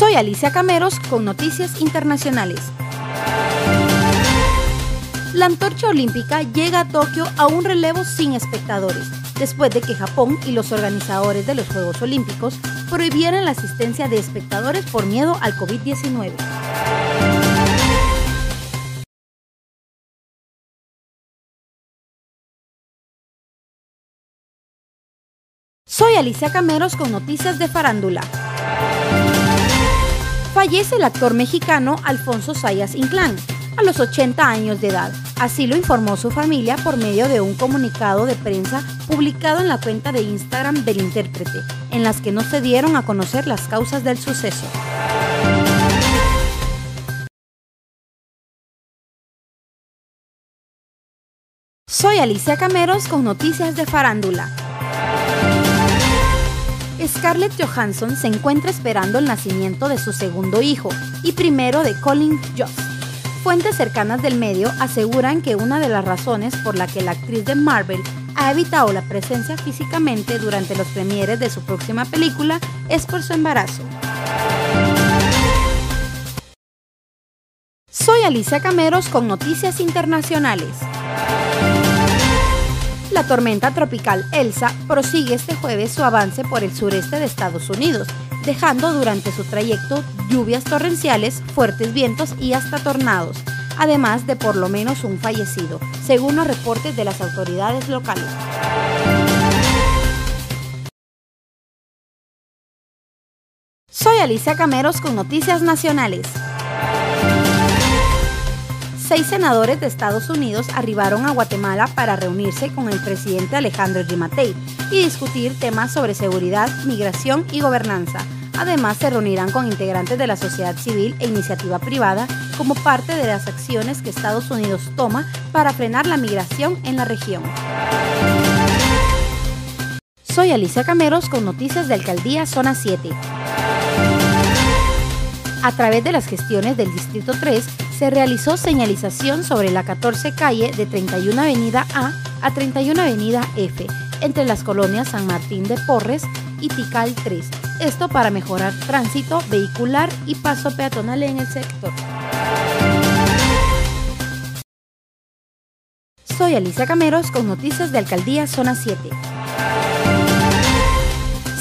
Soy Alicia Cameros con Noticias Internacionales. La antorcha olímpica llega a Tokio a un relevo sin espectadores, después de que Japón y los organizadores de los Juegos Olímpicos prohibieran la asistencia de espectadores por miedo al COVID-19. Soy Alicia Cameros con noticias de farándula. Fallece el actor mexicano Alfonso Sayas Inclán a los 80 años de edad. Así lo informó su familia por medio de un comunicado de prensa publicado en la cuenta de Instagram del intérprete, en las que no se dieron a conocer las causas del suceso. Soy Alicia Cameros con noticias de farándula. Scarlett Johansson se encuentra esperando el nacimiento de su segundo hijo y primero de Colin Jost. Fuentes cercanas del medio aseguran que una de las razones por la que la actriz de Marvel ha evitado la presencia físicamente durante los premieres de su próxima película es por su embarazo. Soy Alicia Cameros con Noticias Internacionales. La tormenta tropical Elsa prosigue este jueves su avance por el sureste de Estados Unidos, dejando durante su trayecto lluvias torrenciales, fuertes vientos y hasta tornados, además de por lo menos un fallecido, según los reportes de las autoridades locales. Soy Alicia Cameros con Noticias Nacionales seis senadores de Estados Unidos arribaron a Guatemala para reunirse con el presidente Alejandro Gimatei y discutir temas sobre seguridad, migración y gobernanza. Además, se reunirán con integrantes de la sociedad civil e iniciativa privada como parte de las acciones que Estados Unidos toma para frenar la migración en la región. Soy Alicia Cameros con noticias de Alcaldía Zona 7. A través de las gestiones del Distrito 3, se realizó señalización sobre la 14 calle de 31 Avenida A a 31 Avenida F, entre las colonias San Martín de Porres y Tical 3. Esto para mejorar tránsito vehicular y paso peatonal en el sector. Soy Alicia Cameros con noticias de Alcaldía Zona 7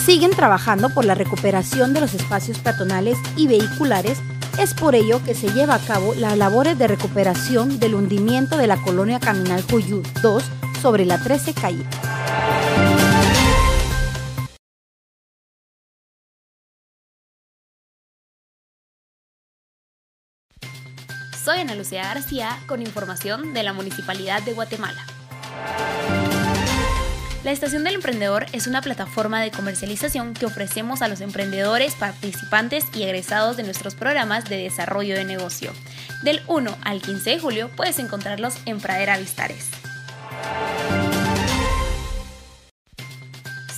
siguen trabajando por la recuperación de los espacios peatonales y vehiculares es por ello que se lleva a cabo las labores de recuperación del hundimiento de la colonia Caminal Juyú 2 sobre la 13 calle. Soy Ana Lucía García con información de la Municipalidad de Guatemala. La Estación del Emprendedor es una plataforma de comercialización que ofrecemos a los emprendedores, participantes y egresados de nuestros programas de desarrollo de negocio. Del 1 al 15 de julio puedes encontrarlos en Pradera Vistares.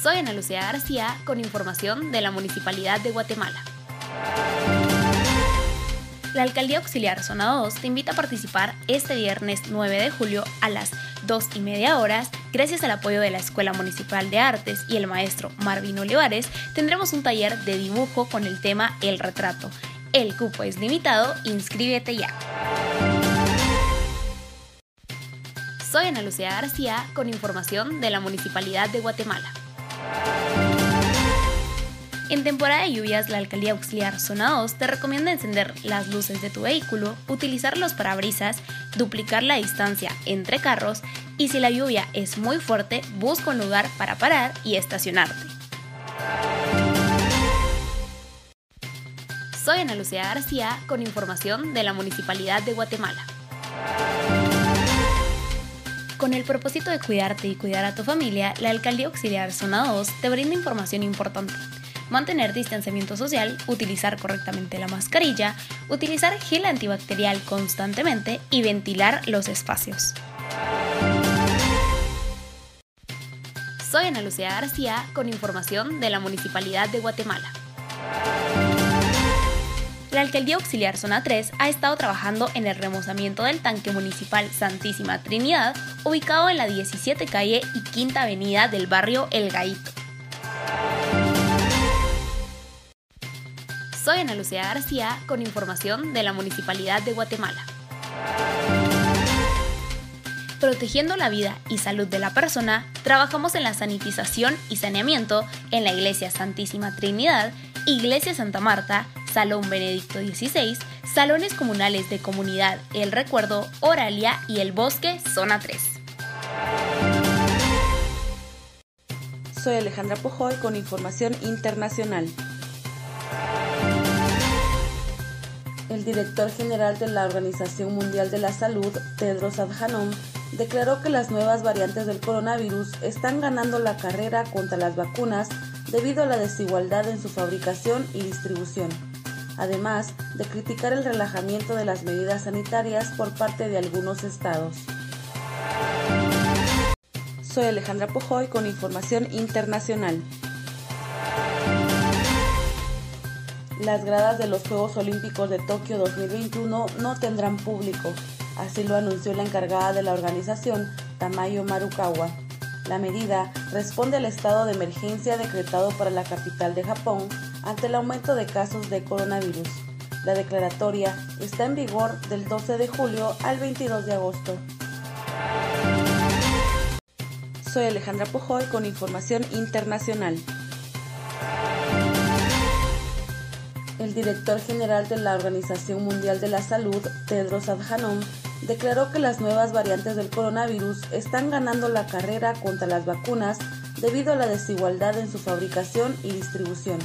Soy Ana Lucía García con información de la Municipalidad de Guatemala. La Alcaldía Auxiliar Zona 2 te invita a participar este viernes 9 de julio a las 2 y media horas. Gracias al apoyo de la Escuela Municipal de Artes y el maestro Marvin Olivares, tendremos un taller de dibujo con el tema El retrato. El cupo es limitado, inscríbete ya. Soy Ana Lucía García con información de la Municipalidad de Guatemala. En temporada de lluvias, la Alcaldía Auxiliar Zona 2 te recomienda encender las luces de tu vehículo, utilizar los parabrisas, duplicar la distancia entre carros y si la lluvia es muy fuerte, busca un lugar para parar y estacionarte. Soy Ana Lucía García con información de la Municipalidad de Guatemala. Con el propósito de cuidarte y cuidar a tu familia, la Alcaldía Auxiliar Zona 2 te brinda información importante mantener distanciamiento social, utilizar correctamente la mascarilla, utilizar gel antibacterial constantemente y ventilar los espacios. Soy Ana Lucía García con información de la Municipalidad de Guatemala. La Alcaldía Auxiliar Zona 3 ha estado trabajando en el remozamiento del tanque municipal Santísima Trinidad, ubicado en la 17 calle y Quinta Avenida del barrio El Gaito. Soy Ana Lucía García con información de la Municipalidad de Guatemala. Protegiendo la vida y salud de la persona, trabajamos en la sanitización y saneamiento en la Iglesia Santísima Trinidad, Iglesia Santa Marta, Salón Benedicto XVI, Salones Comunales de Comunidad El Recuerdo, Oralia y El Bosque, Zona 3. Soy Alejandra Pujoy con información internacional. El director general de la Organización Mundial de la Salud, Tedros Adhanom, declaró que las nuevas variantes del coronavirus están ganando la carrera contra las vacunas debido a la desigualdad en su fabricación y distribución, además de criticar el relajamiento de las medidas sanitarias por parte de algunos estados. Soy Alejandra Pojoy con información internacional. Las gradas de los Juegos Olímpicos de Tokio 2021 no tendrán público, así lo anunció la encargada de la organización, Tamayo Marukawa. La medida responde al estado de emergencia decretado para la capital de Japón ante el aumento de casos de coronavirus. La declaratoria está en vigor del 12 de julio al 22 de agosto. Soy Alejandra Pujoy con información internacional. El director general de la Organización Mundial de la Salud, Tedros Adhanom, declaró que las nuevas variantes del coronavirus están ganando la carrera contra las vacunas debido a la desigualdad en su fabricación y distribución,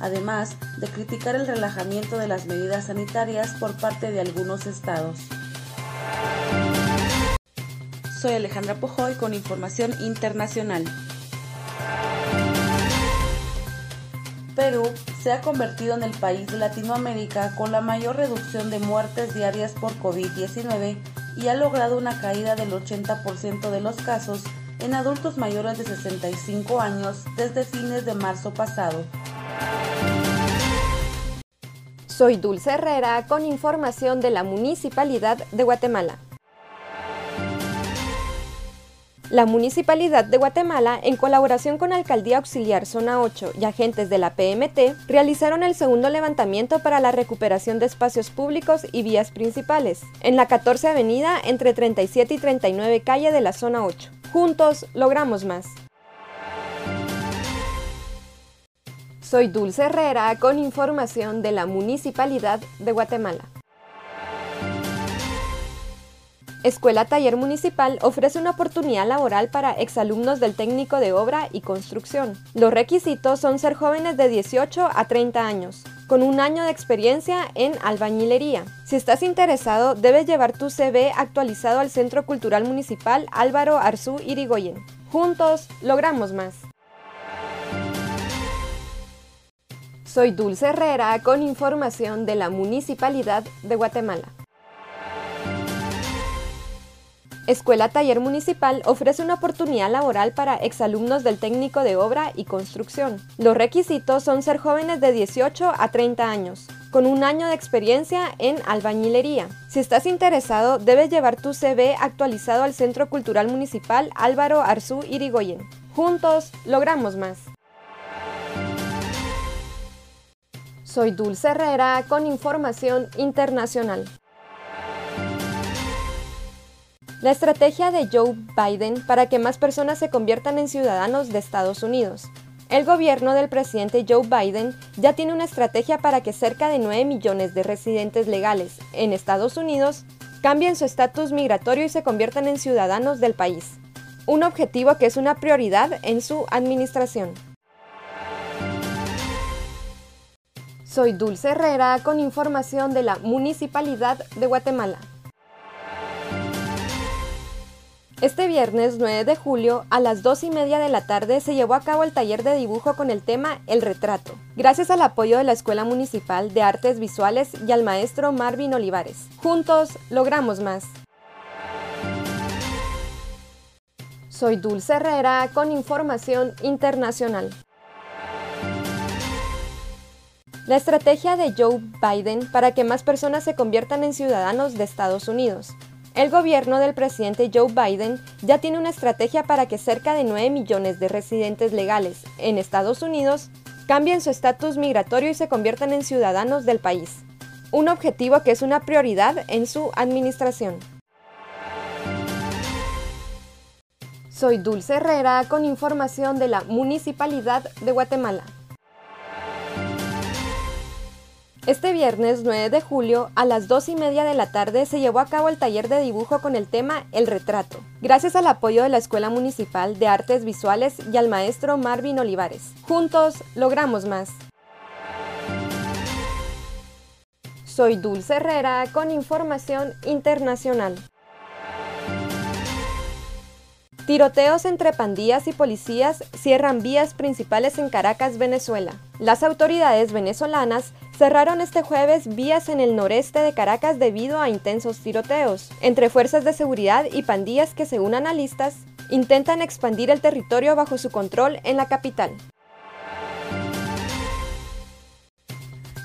además de criticar el relajamiento de las medidas sanitarias por parte de algunos estados. Soy Alejandra Pojoy con información internacional. Perú se ha convertido en el país de Latinoamérica con la mayor reducción de muertes diarias por COVID-19 y ha logrado una caída del 80% de los casos en adultos mayores de 65 años desde fines de marzo pasado. Soy Dulce Herrera con información de la Municipalidad de Guatemala. La Municipalidad de Guatemala, en colaboración con Alcaldía Auxiliar Zona 8 y agentes de la PMT, realizaron el segundo levantamiento para la recuperación de espacios públicos y vías principales, en la 14 Avenida entre 37 y 39 calle de la Zona 8. Juntos logramos más. Soy Dulce Herrera con información de la Municipalidad de Guatemala. Escuela Taller Municipal ofrece una oportunidad laboral para exalumnos del técnico de obra y construcción. Los requisitos son ser jóvenes de 18 a 30 años, con un año de experiencia en albañilería. Si estás interesado, debes llevar tu CV actualizado al Centro Cultural Municipal Álvaro Arzú Irigoyen. Juntos, logramos más. Soy Dulce Herrera con información de la Municipalidad de Guatemala. Escuela Taller Municipal ofrece una oportunidad laboral para exalumnos del técnico de obra y construcción. Los requisitos son ser jóvenes de 18 a 30 años, con un año de experiencia en albañilería. Si estás interesado, debes llevar tu CV actualizado al Centro Cultural Municipal Álvaro Arzú Irigoyen. Juntos, logramos más. Soy Dulce Herrera con información internacional. La estrategia de Joe Biden para que más personas se conviertan en ciudadanos de Estados Unidos. El gobierno del presidente Joe Biden ya tiene una estrategia para que cerca de 9 millones de residentes legales en Estados Unidos cambien su estatus migratorio y se conviertan en ciudadanos del país. Un objetivo que es una prioridad en su administración. Soy Dulce Herrera con información de la Municipalidad de Guatemala. Este viernes 9 de julio a las 2 y media de la tarde se llevó a cabo el taller de dibujo con el tema El retrato, gracias al apoyo de la Escuela Municipal de Artes Visuales y al maestro Marvin Olivares. Juntos logramos más. Soy Dulce Herrera con información internacional. La estrategia de Joe Biden para que más personas se conviertan en ciudadanos de Estados Unidos. El gobierno del presidente Joe Biden ya tiene una estrategia para que cerca de 9 millones de residentes legales en Estados Unidos cambien su estatus migratorio y se conviertan en ciudadanos del país, un objetivo que es una prioridad en su administración. Soy Dulce Herrera con información de la Municipalidad de Guatemala. Este viernes 9 de julio a las 2 y media de la tarde se llevó a cabo el taller de dibujo con el tema El retrato, gracias al apoyo de la Escuela Municipal de Artes Visuales y al maestro Marvin Olivares. Juntos logramos más. Soy Dulce Herrera con información internacional. Tiroteos entre pandillas y policías cierran vías principales en Caracas, Venezuela. Las autoridades venezolanas cerraron este jueves vías en el noreste de Caracas debido a intensos tiroteos entre fuerzas de seguridad y pandillas que, según analistas, intentan expandir el territorio bajo su control en la capital.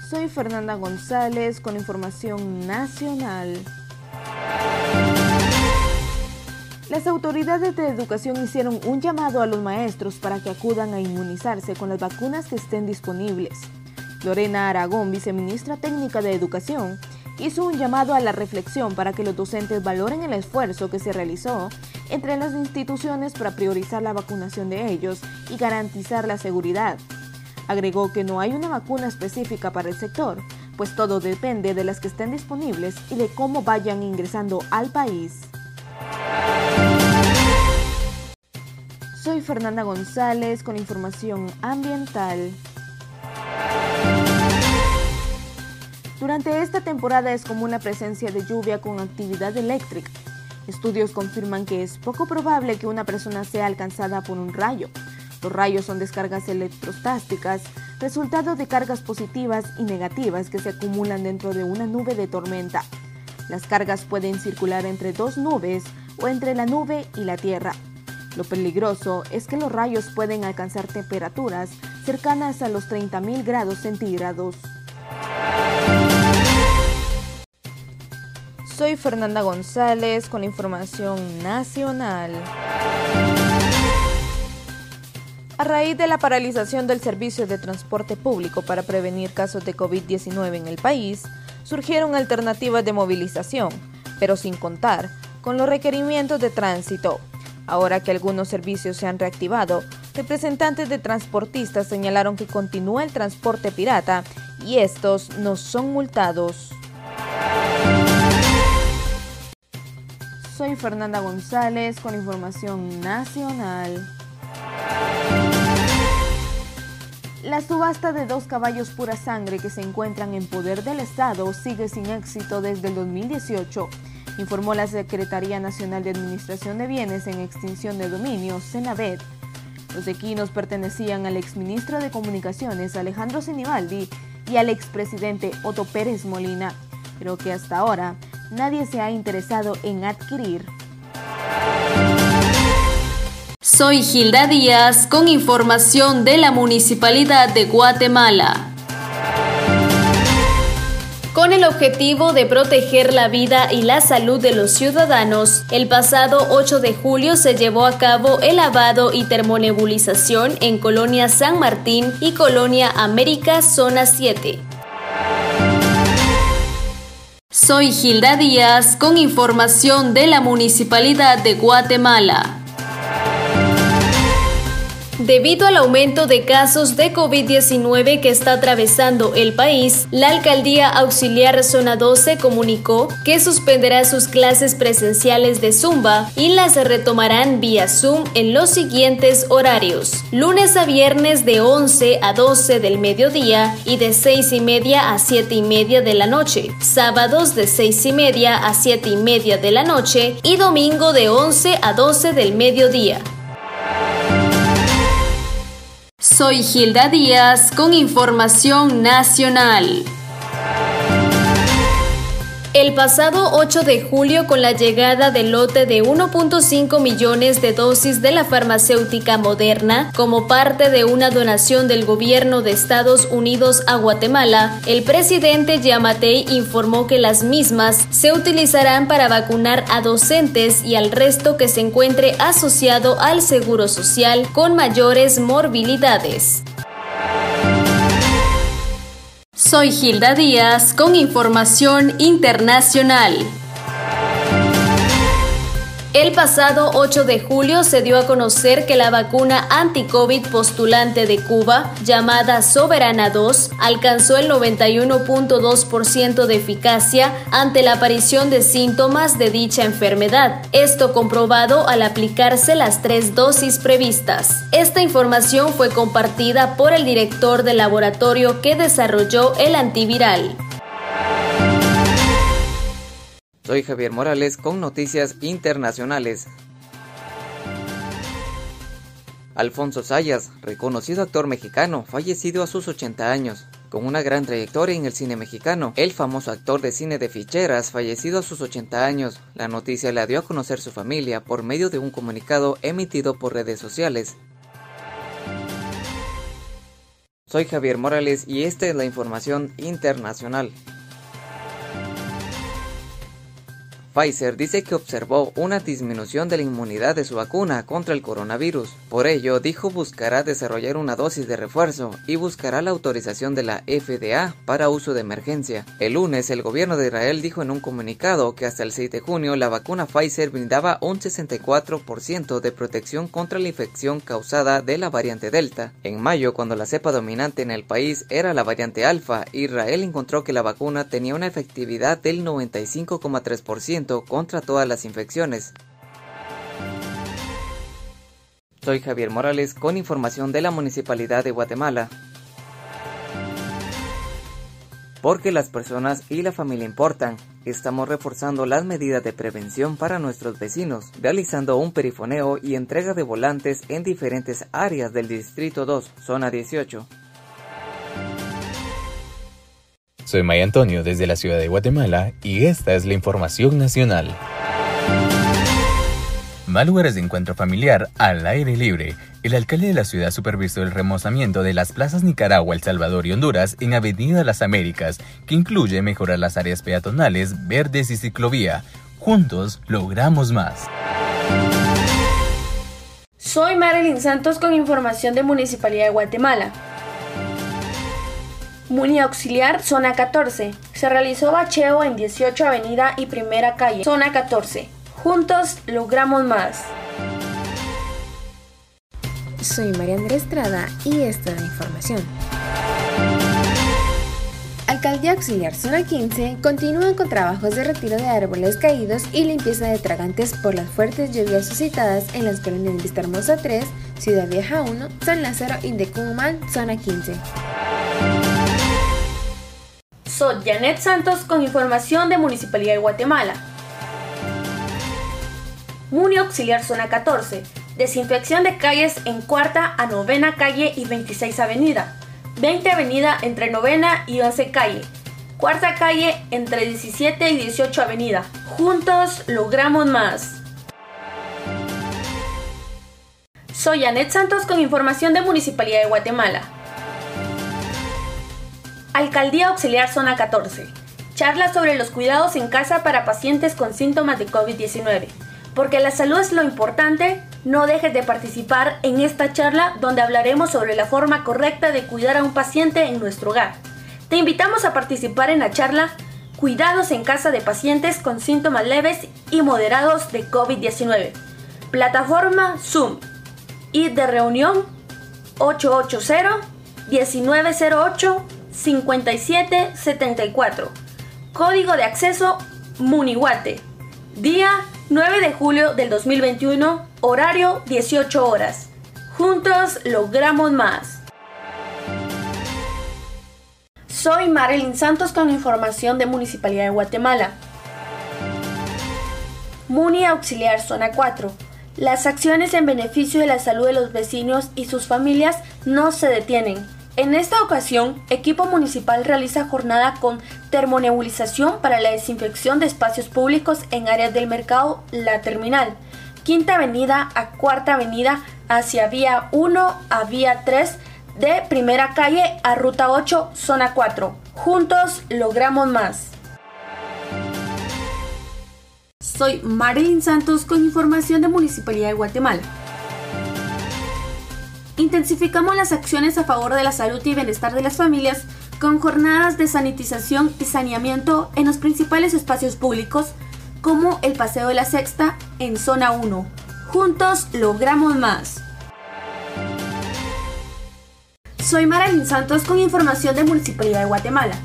Soy Fernanda González con información nacional. Las autoridades de educación hicieron un llamado a los maestros para que acudan a inmunizarse con las vacunas que estén disponibles. Lorena Aragón, viceministra técnica de Educación, hizo un llamado a la reflexión para que los docentes valoren el esfuerzo que se realizó entre las instituciones para priorizar la vacunación de ellos y garantizar la seguridad. Agregó que no hay una vacuna específica para el sector, pues todo depende de las que estén disponibles y de cómo vayan ingresando al país. Soy Fernanda González con información ambiental. Durante esta temporada es común la presencia de lluvia con actividad eléctrica. Estudios confirman que es poco probable que una persona sea alcanzada por un rayo. Los rayos son descargas electrostásticas, resultado de cargas positivas y negativas que se acumulan dentro de una nube de tormenta. Las cargas pueden circular entre dos nubes o entre la nube y la Tierra. Lo peligroso es que los rayos pueden alcanzar temperaturas cercanas a los 30.000 grados centígrados. Soy Fernanda González con información nacional. A raíz de la paralización del servicio de transporte público para prevenir casos de COVID-19 en el país, surgieron alternativas de movilización, pero sin contar con los requerimientos de tránsito. Ahora que algunos servicios se han reactivado, representantes de transportistas señalaron que continúa el transporte pirata y estos no son multados. Soy Fernanda González con información nacional. La subasta de dos caballos pura sangre que se encuentran en poder del Estado sigue sin éxito desde el 2018 informó la Secretaría Nacional de Administración de Bienes en Extinción de Dominio, Senavet. Los equinos pertenecían al exministro de Comunicaciones Alejandro Sinibaldi y al expresidente Otto Pérez Molina, pero que hasta ahora nadie se ha interesado en adquirir. Soy Gilda Díaz con información de la Municipalidad de Guatemala objetivo de proteger la vida y la salud de los ciudadanos. El pasado 8 de julio se llevó a cabo el lavado y termonebulización en Colonia San Martín y Colonia América Zona 7. Soy Gilda Díaz con información de la Municipalidad de Guatemala. Debido al aumento de casos de COVID-19 que está atravesando el país, la Alcaldía Auxiliar Zona 12 comunicó que suspenderá sus clases presenciales de Zumba y las retomarán vía Zoom en los siguientes horarios. Lunes a viernes de 11 a 12 del mediodía y de 6 y media a 7 y media de la noche. Sábados de 6 y media a 7 y media de la noche y domingo de 11 a 12 del mediodía. Soy Gilda Díaz con información nacional. El pasado 8 de julio, con la llegada del lote de 1.5 millones de dosis de la farmacéutica Moderna como parte de una donación del gobierno de Estados Unidos a Guatemala, el presidente Yamatei informó que las mismas se utilizarán para vacunar a docentes y al resto que se encuentre asociado al seguro social con mayores morbilidades. Soy Gilda Díaz con información internacional. El pasado 8 de julio se dio a conocer que la vacuna anti-COVID postulante de Cuba, llamada Soberana 2, alcanzó el 91.2% de eficacia ante la aparición de síntomas de dicha enfermedad. Esto comprobado al aplicarse las tres dosis previstas. Esta información fue compartida por el director del laboratorio que desarrolló el antiviral. Soy Javier Morales con noticias internacionales. Alfonso Sayas, reconocido actor mexicano, fallecido a sus 80 años. Con una gran trayectoria en el cine mexicano, el famoso actor de cine de ficheras, fallecido a sus 80 años, la noticia la dio a conocer su familia por medio de un comunicado emitido por redes sociales. Soy Javier Morales y esta es la información internacional. Pfizer dice que observó una disminución de la inmunidad de su vacuna contra el coronavirus. Por ello, dijo buscará desarrollar una dosis de refuerzo y buscará la autorización de la FDA para uso de emergencia. El lunes, el gobierno de Israel dijo en un comunicado que hasta el 6 de junio la vacuna Pfizer brindaba un 64% de protección contra la infección causada de la variante Delta. En mayo, cuando la cepa dominante en el país era la variante Alfa, Israel encontró que la vacuna tenía una efectividad del 95,3% contra todas las infecciones. Soy Javier Morales con información de la Municipalidad de Guatemala. Porque las personas y la familia importan, estamos reforzando las medidas de prevención para nuestros vecinos, realizando un perifoneo y entrega de volantes en diferentes áreas del Distrito 2, Zona 18. Soy Maya Antonio desde la ciudad de Guatemala y esta es la información nacional. Mal lugares de encuentro familiar al aire libre. El alcalde de la ciudad supervisó el remozamiento de las plazas Nicaragua, El Salvador y Honduras en Avenida Las Américas, que incluye mejorar las áreas peatonales, verdes y ciclovía. Juntos logramos más. Soy Marilyn Santos con información de Municipalidad de Guatemala. Muni Auxiliar, zona 14. Se realizó bacheo en 18 Avenida y Primera Calle, zona 14. Juntos logramos más. Soy María Andrea Estrada y esta es la información. Alcaldía Auxiliar Zona 15 continúan con trabajos de retiro de árboles caídos y limpieza de tragantes por las fuertes lluvias suscitadas en las colonias de Vista Hermosa 3, Ciudad Vieja 1, San Lázaro y Decumán, Zona 15. Soy Janet Santos con información de Municipalidad de Guatemala. Muni Auxiliar Zona 14. Desinfección de calles en cuarta a novena calle y 26 avenida. 20 avenida entre novena y 11 calle. Cuarta calle entre 17 y 18 avenida. Juntos logramos más. Soy Janet Santos con información de Municipalidad de Guatemala. Alcaldía Auxiliar Zona 14. Charla sobre los cuidados en casa para pacientes con síntomas de COVID-19. Porque la salud es lo importante, no dejes de participar en esta charla donde hablaremos sobre la forma correcta de cuidar a un paciente en nuestro hogar. Te invitamos a participar en la charla Cuidados en casa de pacientes con síntomas leves y moderados de COVID-19. Plataforma Zoom. Y de reunión 880 1908 5774. Código de acceso Munihuate. Día 9 de julio del 2021, horario 18 horas. Juntos logramos más. Soy Marilyn Santos con información de Municipalidad de Guatemala. Muni Auxiliar Zona 4. Las acciones en beneficio de la salud de los vecinos y sus familias no se detienen en esta ocasión, equipo municipal realiza jornada con termonebulización para la desinfección de espacios públicos en áreas del mercado La Terminal, Quinta Avenida a Cuarta Avenida hacia Vía 1 a Vía 3 de Primera Calle a Ruta 8, Zona 4. Juntos logramos más. Soy Marilyn Santos con información de Municipalidad de Guatemala. Intensificamos las acciones a favor de la salud y bienestar de las familias con jornadas de sanitización y saneamiento en los principales espacios públicos, como el Paseo de la Sexta en Zona 1. Juntos logramos más. Soy Marilyn Santos con información de Municipalidad de Guatemala.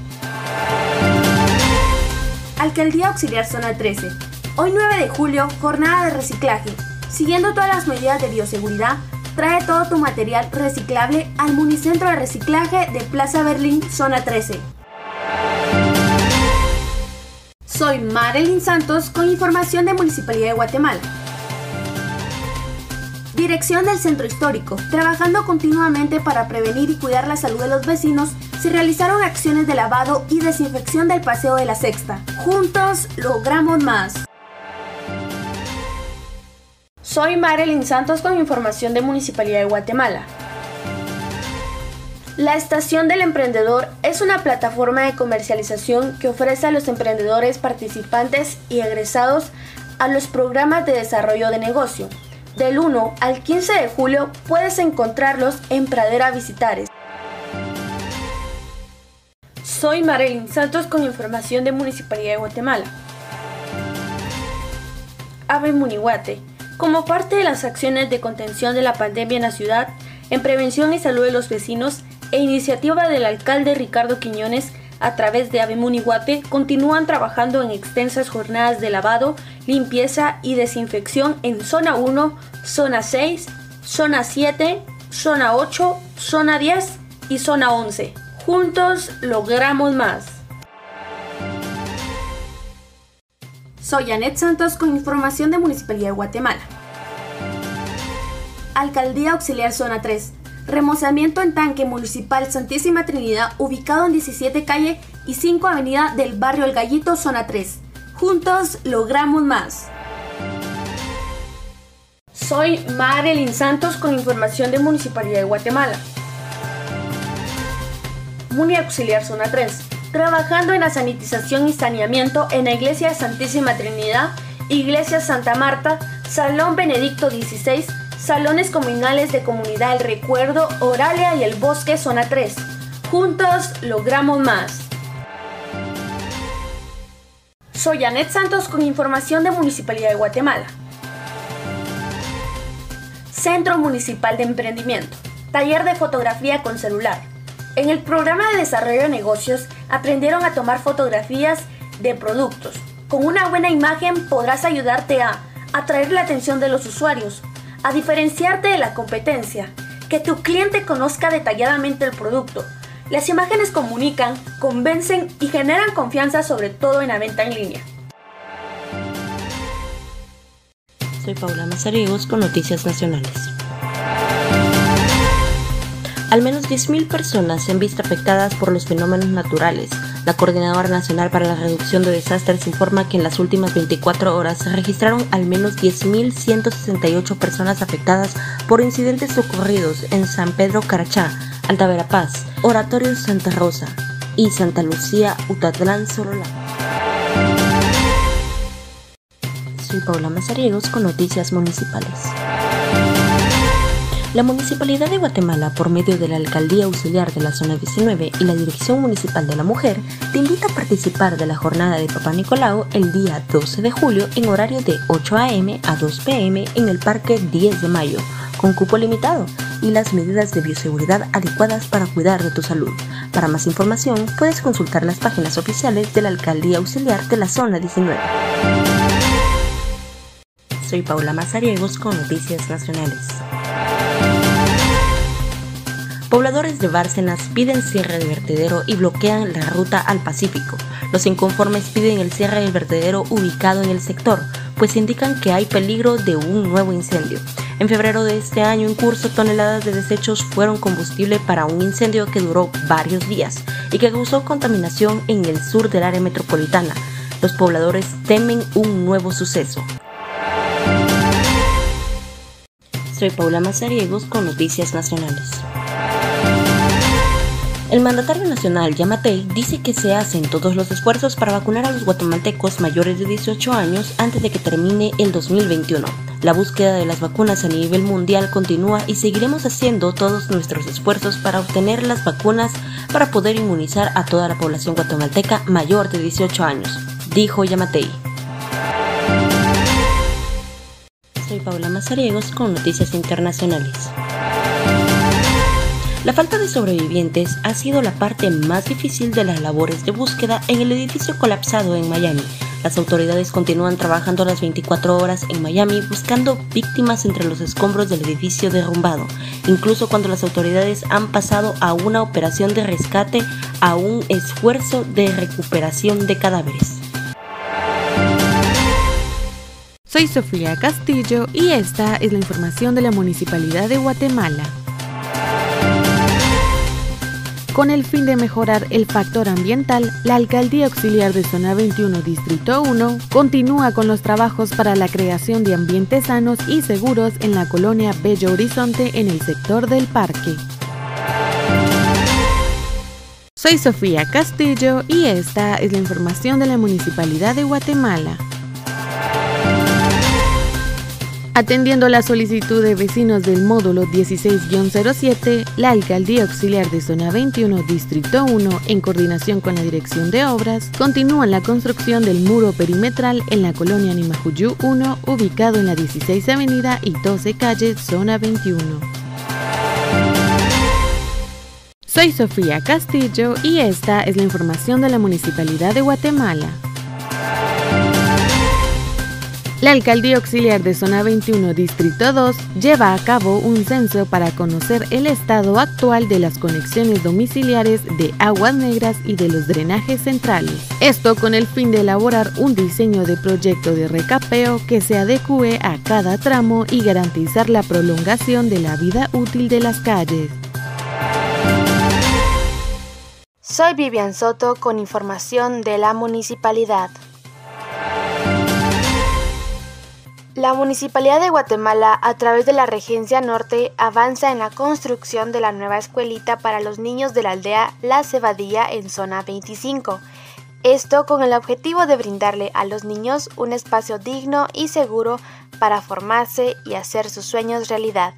Alcaldía Auxiliar Zona 13. Hoy 9 de julio, jornada de reciclaje. Siguiendo todas las medidas de bioseguridad, trae todo tu material reciclable al Municentro de Reciclaje de Plaza Berlín, Zona 13. Soy Marilyn Santos con información de Municipalidad de Guatemala. Dirección del Centro Histórico. Trabajando continuamente para prevenir y cuidar la salud de los vecinos, se realizaron acciones de lavado y desinfección del Paseo de la Sexta. Juntos logramos más. Soy Marilyn Santos con información de Municipalidad de Guatemala. La Estación del Emprendedor es una plataforma de comercialización que ofrece a los emprendedores participantes y egresados a los programas de desarrollo de negocio. Del 1 al 15 de julio puedes encontrarlos en Pradera Visitares. Soy Marilyn Santos con información de Municipalidad de Guatemala. Ave Munihuate. Como parte de las acciones de contención de la pandemia en la ciudad, en prevención y salud de los vecinos, e iniciativa del alcalde Ricardo Quiñones a través de Abemuniguate continúan trabajando en extensas jornadas de lavado, limpieza y desinfección en zona 1, zona 6, zona 7, zona 8, zona 10 y zona 11. Juntos logramos más. Soy Anet Santos con información de Municipalidad de Guatemala. Alcaldía Auxiliar Zona 3 remozamiento en tanque municipal Santísima Trinidad, ubicado en 17 calle y 5 avenida del barrio El Gallito, zona 3. Juntos logramos más. Soy Marilyn Santos con información de Municipalidad de Guatemala. Muni Auxiliar Zona 3. Trabajando en la sanitización y saneamiento en la Iglesia Santísima Trinidad, Iglesia Santa Marta, Salón Benedicto XVI, Salones Comunales de Comunidad El Recuerdo, Oralia y El Bosque, zona 3. Juntos logramos más. Soy Anet Santos con información de Municipalidad de Guatemala. Centro Municipal de Emprendimiento. Taller de fotografía con celular. En el programa de desarrollo de negocios aprendieron a tomar fotografías de productos. Con una buena imagen podrás ayudarte a atraer la atención de los usuarios, a diferenciarte de la competencia, que tu cliente conozca detalladamente el producto. Las imágenes comunican, convencen y generan confianza sobre todo en la venta en línea. Soy Paula Mazariegos con Noticias Nacionales. Al menos 10.000 personas se han visto afectadas por los fenómenos naturales. La Coordinadora Nacional para la Reducción de Desastres informa que en las últimas 24 horas se registraron al menos 10.168 personas afectadas por incidentes ocurridos en San Pedro Carachá, Alta Verapaz, Oratorio Santa Rosa y Santa Lucía, Utatlán, Sololá. Soy Paula Mazariegos con Noticias Municipales. La Municipalidad de Guatemala, por medio de la Alcaldía Auxiliar de la Zona 19 y la Dirección Municipal de la Mujer, te invita a participar de la jornada de Papá Nicolau el día 12 de julio en horario de 8 a.m. a 2 p.m. en el Parque 10 de Mayo, con cupo limitado y las medidas de bioseguridad adecuadas para cuidar de tu salud. Para más información, puedes consultar las páginas oficiales de la Alcaldía Auxiliar de la Zona 19. Soy Paula Mazariegos con Noticias Nacionales. Pobladores de Bárcenas piden cierre del vertedero y bloquean la ruta al Pacífico. Los inconformes piden el cierre del vertedero ubicado en el sector, pues indican que hay peligro de un nuevo incendio. En febrero de este año en curso, toneladas de desechos fueron combustible para un incendio que duró varios días y que causó contaminación en el sur del área metropolitana. Los pobladores temen un nuevo suceso. Soy Paula Mazariegos con Noticias Nacionales. El mandatario nacional, Yamatel, dice que se hacen todos los esfuerzos para vacunar a los guatemaltecos mayores de 18 años antes de que termine el 2021. La búsqueda de las vacunas a nivel mundial continúa y seguiremos haciendo todos nuestros esfuerzos para obtener las vacunas para poder inmunizar a toda la población guatemalteca mayor de 18 años, dijo Yamatei. Soy Paula Mazariegos con Noticias Internacionales. La falta de sobrevivientes ha sido la parte más difícil de las labores de búsqueda en el edificio colapsado en Miami. Las autoridades continúan trabajando las 24 horas en Miami buscando víctimas entre los escombros del edificio derrumbado, incluso cuando las autoridades han pasado a una operación de rescate a un esfuerzo de recuperación de cadáveres. Soy Sofía Castillo y esta es la información de la Municipalidad de Guatemala con el fin de mejorar el factor ambiental, la Alcaldía Auxiliar de Zona 21 Distrito 1 continúa con los trabajos para la creación de ambientes sanos y seguros en la colonia Bello Horizonte en el sector del parque. Soy Sofía Castillo y esta es la información de la Municipalidad de Guatemala. Atendiendo la solicitud de vecinos del módulo 16-07, la Alcaldía Auxiliar de Zona 21, Distrito 1, en coordinación con la Dirección de Obras, continúa la construcción del muro perimetral en la colonia Nimajuyú 1, ubicado en la 16 Avenida y 12 Calle, Zona 21. Soy Sofía Castillo y esta es la información de la Municipalidad de Guatemala. La Alcaldía Auxiliar de Zona 21, Distrito 2, lleva a cabo un censo para conocer el estado actual de las conexiones domiciliares de aguas negras y de los drenajes centrales. Esto con el fin de elaborar un diseño de proyecto de recapeo que se adecue a cada tramo y garantizar la prolongación de la vida útil de las calles. Soy Vivian Soto con información de la municipalidad. La Municipalidad de Guatemala, a través de la Regencia Norte, avanza en la construcción de la nueva escuelita para los niños de la aldea La Cebadilla en zona 25. Esto con el objetivo de brindarle a los niños un espacio digno y seguro para formarse y hacer sus sueños realidad.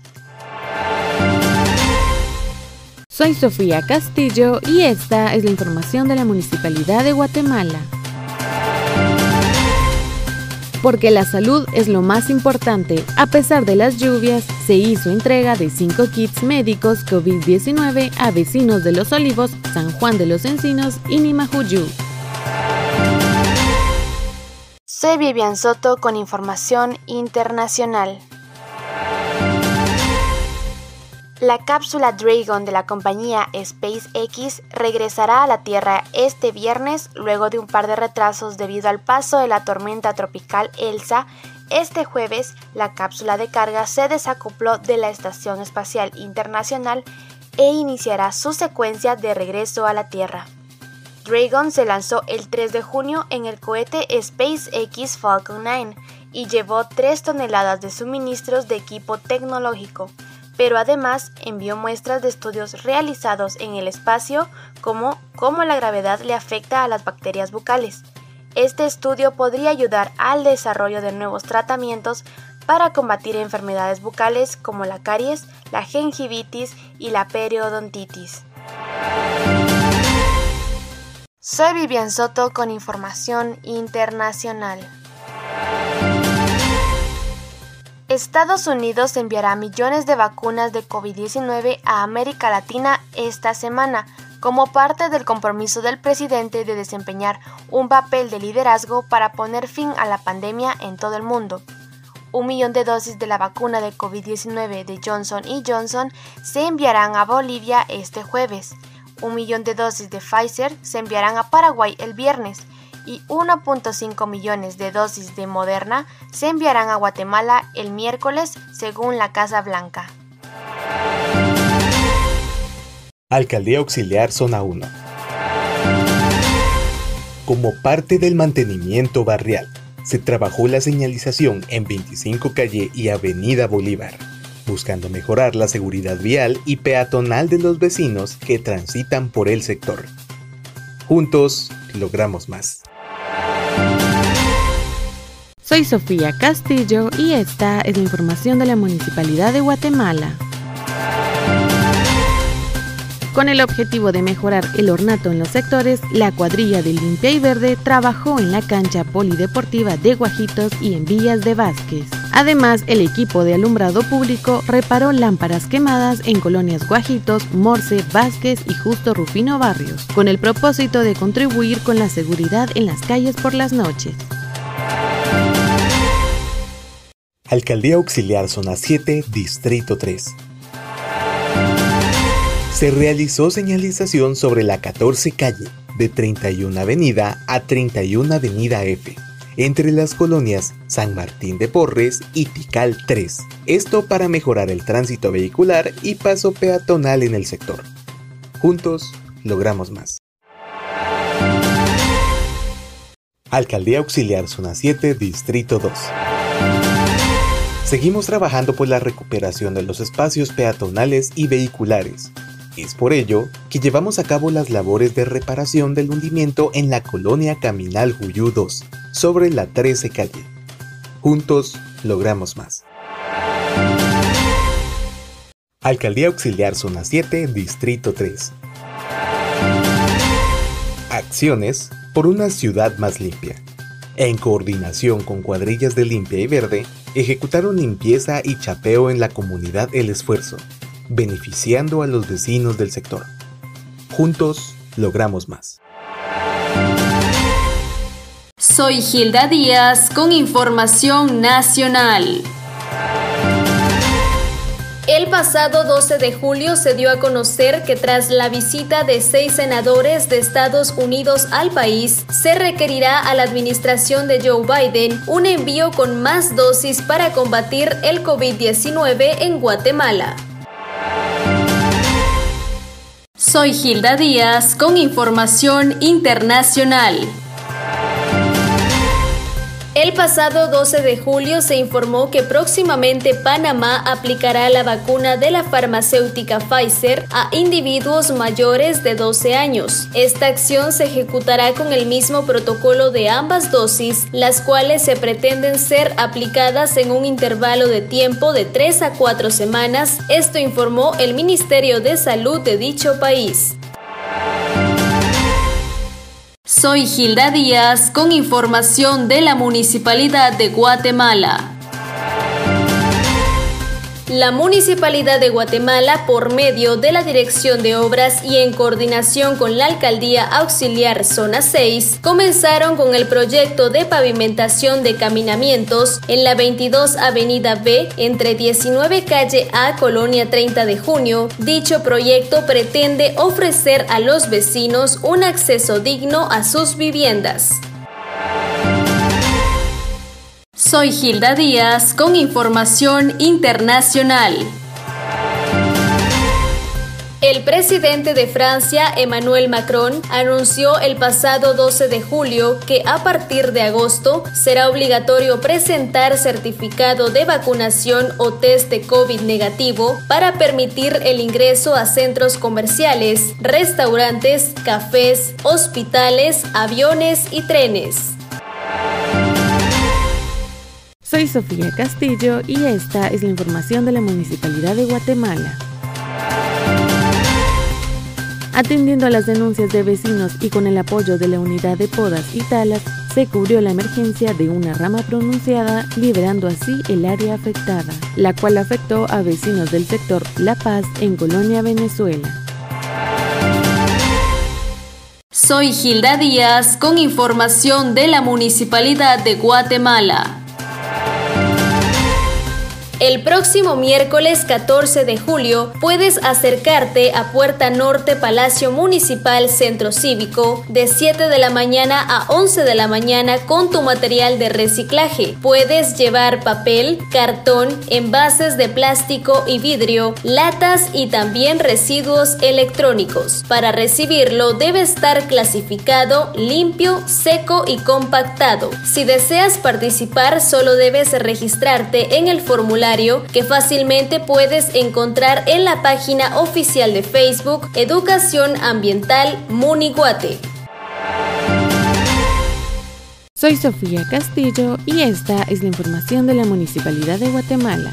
Soy Sofía Castillo y esta es la información de la Municipalidad de Guatemala porque la salud es lo más importante. A pesar de las lluvias, se hizo entrega de 5 kits médicos COVID-19 a vecinos de Los Olivos, San Juan de los Encinos y Nimajuyú. Soy Vivian Soto con información internacional. La cápsula Dragon de la compañía SpaceX regresará a la Tierra este viernes luego de un par de retrasos debido al paso de la tormenta tropical Elsa. Este jueves, la cápsula de carga se desacopló de la Estación Espacial Internacional e iniciará su secuencia de regreso a la Tierra. Dragon se lanzó el 3 de junio en el cohete SpaceX Falcon 9 y llevó 3 toneladas de suministros de equipo tecnológico pero además envió muestras de estudios realizados en el espacio como cómo la gravedad le afecta a las bacterias bucales. Este estudio podría ayudar al desarrollo de nuevos tratamientos para combatir enfermedades bucales como la caries, la gingivitis y la periodontitis. Soy Vivian Soto con información internacional. Estados Unidos enviará millones de vacunas de COVID-19 a América Latina esta semana, como parte del compromiso del presidente de desempeñar un papel de liderazgo para poner fin a la pandemia en todo el mundo. Un millón de dosis de la vacuna de COVID-19 de Johnson Johnson se enviarán a Bolivia este jueves. Un millón de dosis de Pfizer se enviarán a Paraguay el viernes y 1.5 millones de dosis de Moderna se enviarán a Guatemala el miércoles, según la Casa Blanca. Alcaldía Auxiliar Zona 1. Como parte del mantenimiento barrial, se trabajó la señalización en 25 Calle y Avenida Bolívar, buscando mejorar la seguridad vial y peatonal de los vecinos que transitan por el sector. Juntos logramos más. Soy Sofía Castillo y esta es la información de la Municipalidad de Guatemala. Con el objetivo de mejorar el ornato en los sectores, la cuadrilla de Limpia y Verde trabajó en la cancha polideportiva de Guajitos y en Villas de Vázquez. Además, el equipo de alumbrado público reparó lámparas quemadas en colonias Guajitos, Morse, Vázquez y Justo Rufino Barrios, con el propósito de contribuir con la seguridad en las calles por las noches. Alcaldía Auxiliar Zona 7, Distrito 3 se realizó señalización sobre la 14 calle de 31 Avenida a 31 Avenida F, entre las colonias San Martín de Porres y Tical 3. Esto para mejorar el tránsito vehicular y paso peatonal en el sector. Juntos logramos más. Alcaldía Auxiliar Zona 7, Distrito 2. Seguimos trabajando por la recuperación de los espacios peatonales y vehiculares es por ello que llevamos a cabo las labores de reparación del hundimiento en la colonia Caminal Juyú 2, sobre la 13 calle. Juntos logramos más. Alcaldía Auxiliar Zona 7, Distrito 3. Acciones por una ciudad más limpia. En coordinación con cuadrillas de limpia y verde, ejecutaron limpieza y chapeo en la comunidad El Esfuerzo, beneficiando a los vecinos del sector. Juntos logramos más. Soy Gilda Díaz con información nacional. El pasado 12 de julio se dio a conocer que tras la visita de seis senadores de Estados Unidos al país, se requerirá a la administración de Joe Biden un envío con más dosis para combatir el COVID-19 en Guatemala. Soy Gilda Díaz con información internacional. El pasado 12 de julio se informó que próximamente Panamá aplicará la vacuna de la farmacéutica Pfizer a individuos mayores de 12 años. Esta acción se ejecutará con el mismo protocolo de ambas dosis, las cuales se pretenden ser aplicadas en un intervalo de tiempo de 3 a 4 semanas, esto informó el Ministerio de Salud de dicho país. Soy Gilda Díaz con información de la Municipalidad de Guatemala. La Municipalidad de Guatemala, por medio de la Dirección de Obras y en coordinación con la Alcaldía Auxiliar Zona 6, comenzaron con el proyecto de pavimentación de caminamientos en la 22 Avenida B entre 19 Calle A, Colonia 30 de Junio. Dicho proyecto pretende ofrecer a los vecinos un acceso digno a sus viviendas. Soy Gilda Díaz con información internacional. El presidente de Francia, Emmanuel Macron, anunció el pasado 12 de julio que a partir de agosto será obligatorio presentar certificado de vacunación o test de COVID negativo para permitir el ingreso a centros comerciales, restaurantes, cafés, hospitales, aviones y trenes. Soy Sofía Castillo y esta es la información de la Municipalidad de Guatemala. Atendiendo a las denuncias de vecinos y con el apoyo de la unidad de podas y talas, se cubrió la emergencia de una rama pronunciada, liberando así el área afectada, la cual afectó a vecinos del sector La Paz en Colonia, Venezuela. Soy Gilda Díaz con información de la Municipalidad de Guatemala. El próximo miércoles 14 de julio puedes acercarte a Puerta Norte Palacio Municipal Centro Cívico de 7 de la mañana a 11 de la mañana con tu material de reciclaje. Puedes llevar papel, cartón, envases de plástico y vidrio, latas y también residuos electrónicos. Para recibirlo debe estar clasificado, limpio, seco y compactado. Si deseas participar solo debes registrarte en el formulario que fácilmente puedes encontrar en la página oficial de Facebook Educación Ambiental Muniguate. Soy Sofía Castillo y esta es la información de la Municipalidad de Guatemala.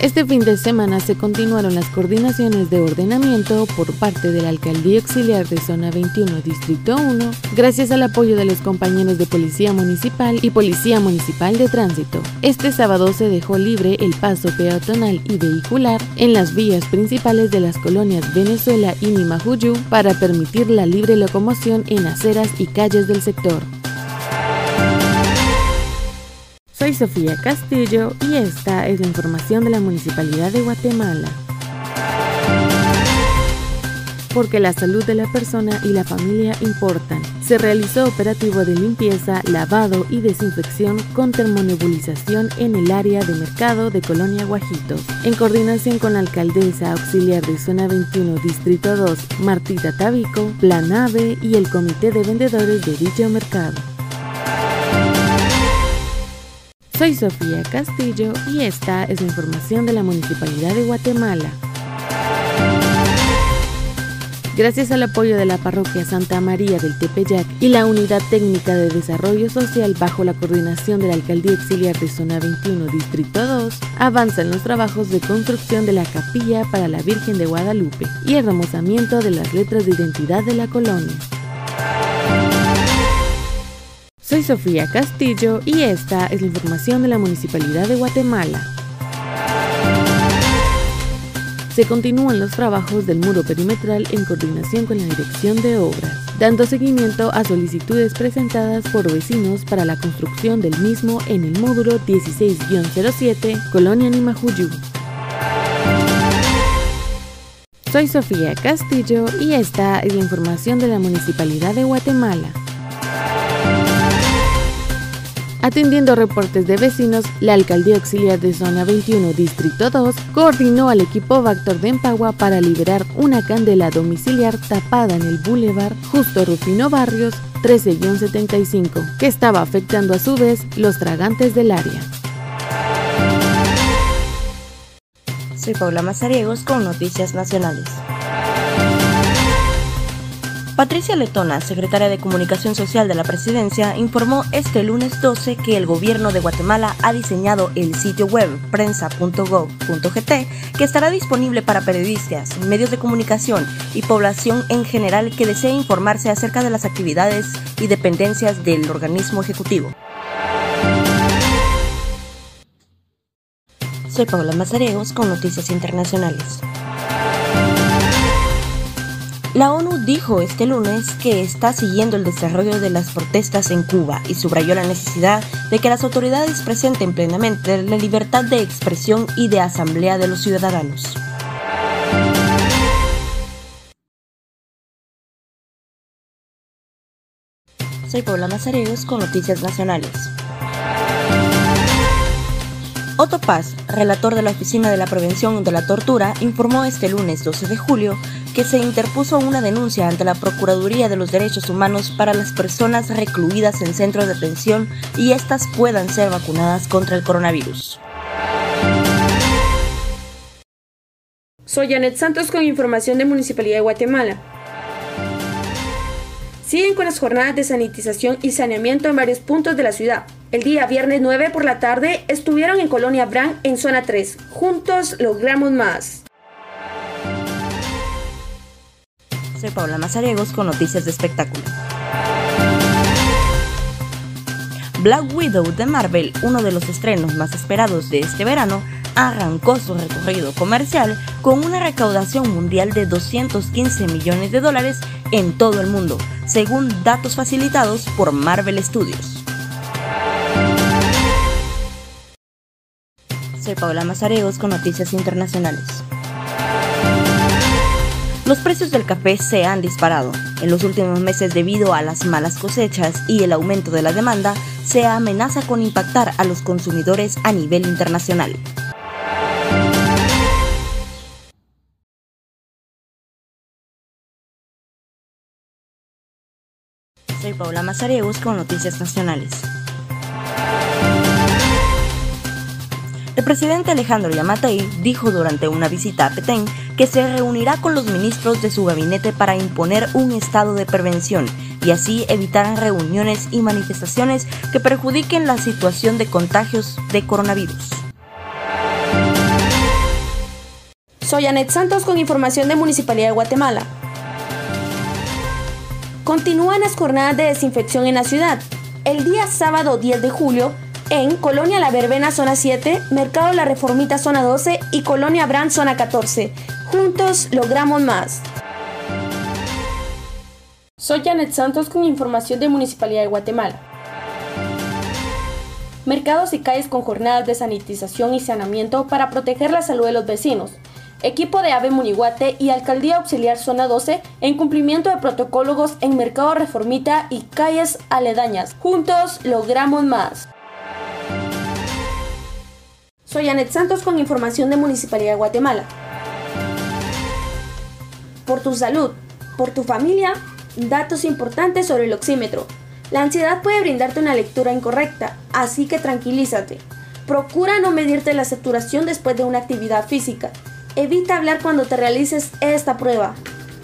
Este fin de semana se continuaron las coordinaciones de ordenamiento por parte de la Alcaldía Auxiliar de Zona 21, Distrito 1, gracias al apoyo de los compañeros de Policía Municipal y Policía Municipal de Tránsito. Este sábado se dejó libre el paso peatonal y vehicular en las vías principales de las colonias Venezuela y Nimajuyú para permitir la libre locomoción en aceras y calles del sector. Soy Sofía Castillo y esta es la información de la Municipalidad de Guatemala. Porque la salud de la persona y la familia importan. Se realizó operativo de limpieza, lavado y desinfección con termonebulización en el área de mercado de Colonia Guajitos, en coordinación con la alcaldesa auxiliar de Zona 21, Distrito 2, Martita Tabico, Plan AVE y el comité de vendedores de dicho mercado. Soy Sofía Castillo y esta es la información de la Municipalidad de Guatemala. Gracias al apoyo de la parroquia Santa María del Tepeyac y la Unidad Técnica de Desarrollo Social bajo la coordinación de la Alcaldía Auxiliar de Zona 21, Distrito 2, avanzan los trabajos de construcción de la capilla para la Virgen de Guadalupe y el remozamiento de las letras de identidad de la colonia. Soy Sofía Castillo y esta es la información de la Municipalidad de Guatemala. Se continúan los trabajos del muro perimetral en coordinación con la Dirección de Obras, dando seguimiento a solicitudes presentadas por vecinos para la construcción del mismo en el módulo 16-07, Colonia Nimajuyú. Soy Sofía Castillo y esta es la información de la Municipalidad de Guatemala. Atendiendo reportes de vecinos, la Alcaldía Auxiliar de Zona 21, Distrito 2, coordinó al equipo Vactor de Empagua para liberar una candela domiciliar tapada en el Boulevard Justo Rufino Barrios 13-75, que estaba afectando a su vez los tragantes del área. Soy Paula Mazariegos con Noticias Nacionales. Patricia Letona, secretaria de Comunicación Social de la Presidencia, informó este lunes 12 que el gobierno de Guatemala ha diseñado el sitio web prensa.gov.gt que estará disponible para periodistas, medios de comunicación y población en general que desee informarse acerca de las actividades y dependencias del organismo ejecutivo. Soy Paula Mazareos con Noticias Internacionales. La ONU dijo este lunes que está siguiendo el desarrollo de las protestas en Cuba y subrayó la necesidad de que las autoridades presenten plenamente la libertad de expresión y de asamblea de los ciudadanos. Soy Paula Mazareos con Noticias Nacionales. Otto Paz, relator de la Oficina de la Prevención de la Tortura, informó este lunes 12 de julio que se interpuso una denuncia ante la Procuraduría de los Derechos Humanos para las personas recluidas en centros de detención y éstas puedan ser vacunadas contra el coronavirus. Soy Janet Santos con información de Municipalidad de Guatemala. Siguen con las jornadas de sanitización y saneamiento en varios puntos de la ciudad. El día viernes 9 por la tarde estuvieron en Colonia Brand en zona 3. Juntos logramos más. Soy Paula Mazariegos con noticias de espectáculo. Black Widow de Marvel, uno de los estrenos más esperados de este verano, arrancó su recorrido comercial con una recaudación mundial de 215 millones de dólares en todo el mundo, según datos facilitados por Marvel Studios. Soy Paula Mazareos con Noticias Internacionales. Los precios del café se han disparado. En los últimos meses debido a las malas cosechas y el aumento de la demanda, se amenaza con impactar a los consumidores a nivel internacional. Soy Paula Mazareus con Noticias Nacionales. El presidente Alejandro Yamatei dijo durante una visita a Petén que se reunirá con los ministros de su gabinete para imponer un estado de prevención y así evitar reuniones y manifestaciones que perjudiquen la situación de contagios de coronavirus. Soy Anet Santos con información de Municipalidad de Guatemala. Continúan las jornadas de desinfección en la ciudad. El día sábado 10 de julio, en Colonia La Verbena, zona 7, Mercado La Reformita, zona 12 y Colonia Brand, zona 14. Juntos logramos más. Soy Janet Santos con información de Municipalidad de Guatemala. Mercados y calles con jornadas de sanitización y saneamiento para proteger la salud de los vecinos equipo de AVE Munihuate y Alcaldía Auxiliar Zona 12 en cumplimiento de protocolos en Mercado Reformita y calles aledañas. Juntos logramos más. Soy Anet Santos con información de Municipalidad de Guatemala. Por tu salud, por tu familia, datos importantes sobre el oxímetro. La ansiedad puede brindarte una lectura incorrecta, así que tranquilízate. Procura no medirte la saturación después de una actividad física. Evita hablar cuando te realices esta prueba.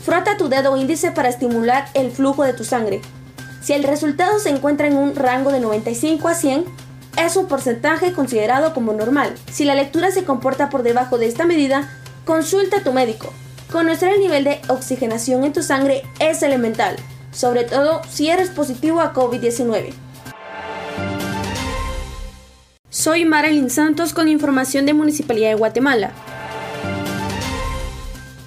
Frota tu dedo índice para estimular el flujo de tu sangre. Si el resultado se encuentra en un rango de 95 a 100, es un porcentaje considerado como normal. Si la lectura se comporta por debajo de esta medida, consulta a tu médico. Conocer el nivel de oxigenación en tu sangre es elemental, sobre todo si eres positivo a COVID-19. Soy Marilyn Santos con información de Municipalidad de Guatemala.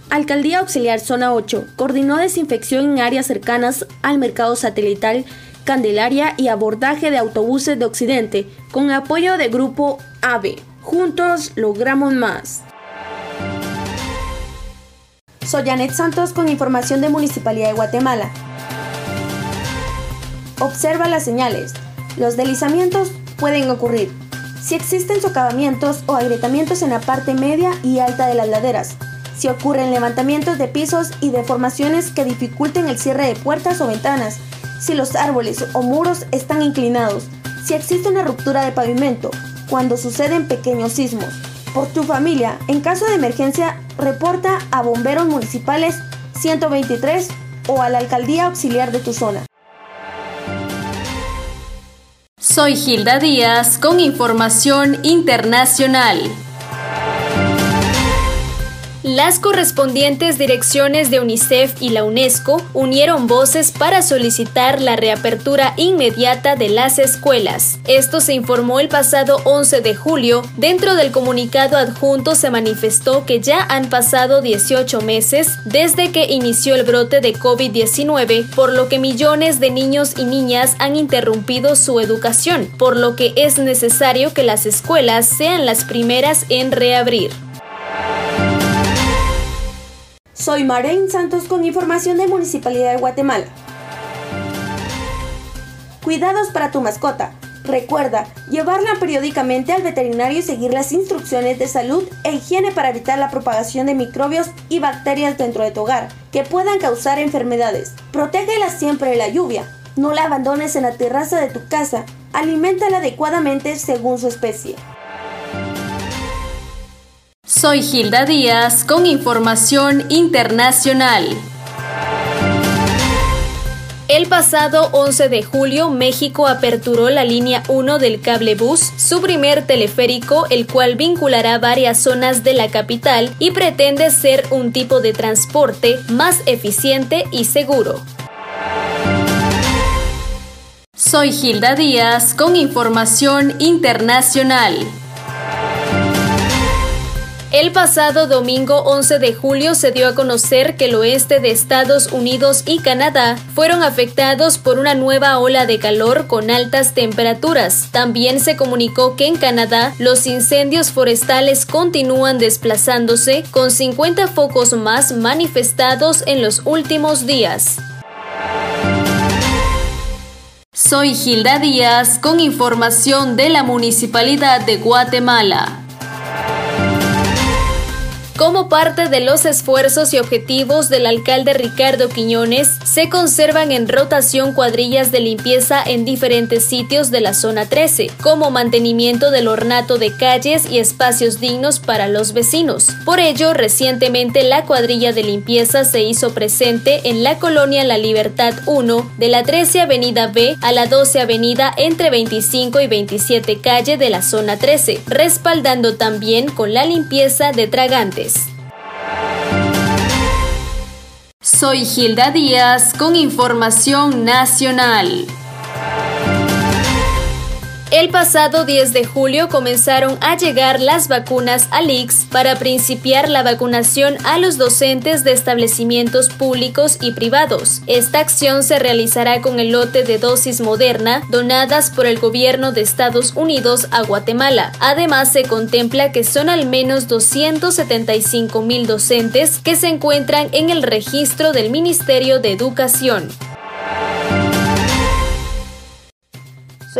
Alcaldía Auxiliar Zona 8 coordinó desinfección en áreas cercanas al mercado satelital Candelaria y abordaje de autobuses de Occidente con apoyo de Grupo AVE. Juntos logramos más. Soy Janet Santos con información de Municipalidad de Guatemala. Observa las señales. Los deslizamientos pueden ocurrir si existen socavamientos o agrietamientos en la parte media y alta de las laderas si ocurren levantamientos de pisos y deformaciones que dificulten el cierre de puertas o ventanas, si los árboles o muros están inclinados, si existe una ruptura de pavimento, cuando suceden pequeños sismos. Por tu familia, en caso de emergencia, reporta a bomberos municipales 123 o a la alcaldía auxiliar de tu zona. Soy Gilda Díaz con información internacional. Las correspondientes direcciones de UNICEF y la UNESCO unieron voces para solicitar la reapertura inmediata de las escuelas. Esto se informó el pasado 11 de julio. Dentro del comunicado adjunto se manifestó que ya han pasado 18 meses desde que inició el brote de COVID-19, por lo que millones de niños y niñas han interrumpido su educación, por lo que es necesario que las escuelas sean las primeras en reabrir. Soy Maren Santos con información de Municipalidad de Guatemala. Cuidados para tu mascota. Recuerda llevarla periódicamente al veterinario y seguir las instrucciones de salud e higiene para evitar la propagación de microbios y bacterias dentro de tu hogar que puedan causar enfermedades. Protégela siempre de la lluvia. No la abandones en la terraza de tu casa. Aliméntala adecuadamente según su especie. Soy Gilda Díaz con información internacional. El pasado 11 de julio, México aperturó la línea 1 del cable bus, su primer teleférico, el cual vinculará varias zonas de la capital y pretende ser un tipo de transporte más eficiente y seguro. Soy Gilda Díaz con información internacional. El pasado domingo 11 de julio se dio a conocer que el oeste de Estados Unidos y Canadá fueron afectados por una nueva ola de calor con altas temperaturas. También se comunicó que en Canadá los incendios forestales continúan desplazándose con 50 focos más manifestados en los últimos días. Soy Gilda Díaz con información de la Municipalidad de Guatemala. Como parte de los esfuerzos y objetivos del alcalde Ricardo Quiñones, se conservan en rotación cuadrillas de limpieza en diferentes sitios de la zona 13, como mantenimiento del ornato de calles y espacios dignos para los vecinos. Por ello, recientemente la cuadrilla de limpieza se hizo presente en la colonia La Libertad 1, de la 13 Avenida B a la 12 Avenida entre 25 y 27 calle de la zona 13, respaldando también con la limpieza de tragantes. Soy Gilda Díaz con información nacional. El pasado 10 de julio comenzaron a llegar las vacunas Alix para principiar la vacunación a los docentes de establecimientos públicos y privados. Esta acción se realizará con el lote de dosis moderna donadas por el gobierno de Estados Unidos a Guatemala. Además, se contempla que son al menos 275 mil docentes que se encuentran en el registro del Ministerio de Educación.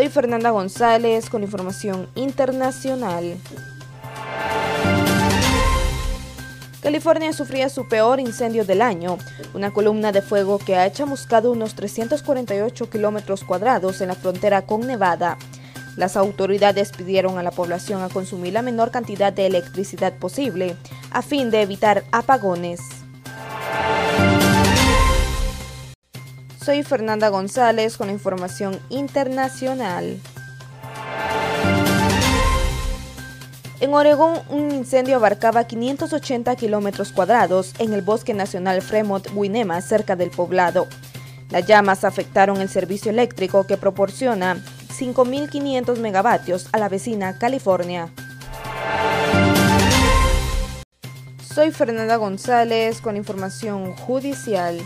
Soy Fernanda González con información internacional. California sufría su peor incendio del año, una columna de fuego que ha chamuscado unos 348 kilómetros cuadrados en la frontera con Nevada. Las autoridades pidieron a la población a consumir la menor cantidad de electricidad posible a fin de evitar apagones. Soy Fernanda González con información internacional. En Oregón, un incendio abarcaba 580 kilómetros cuadrados en el Bosque Nacional Fremont-Winema, cerca del poblado. Las llamas afectaron el servicio eléctrico que proporciona 5.500 megavatios a la vecina California. Soy Fernanda González con información judicial.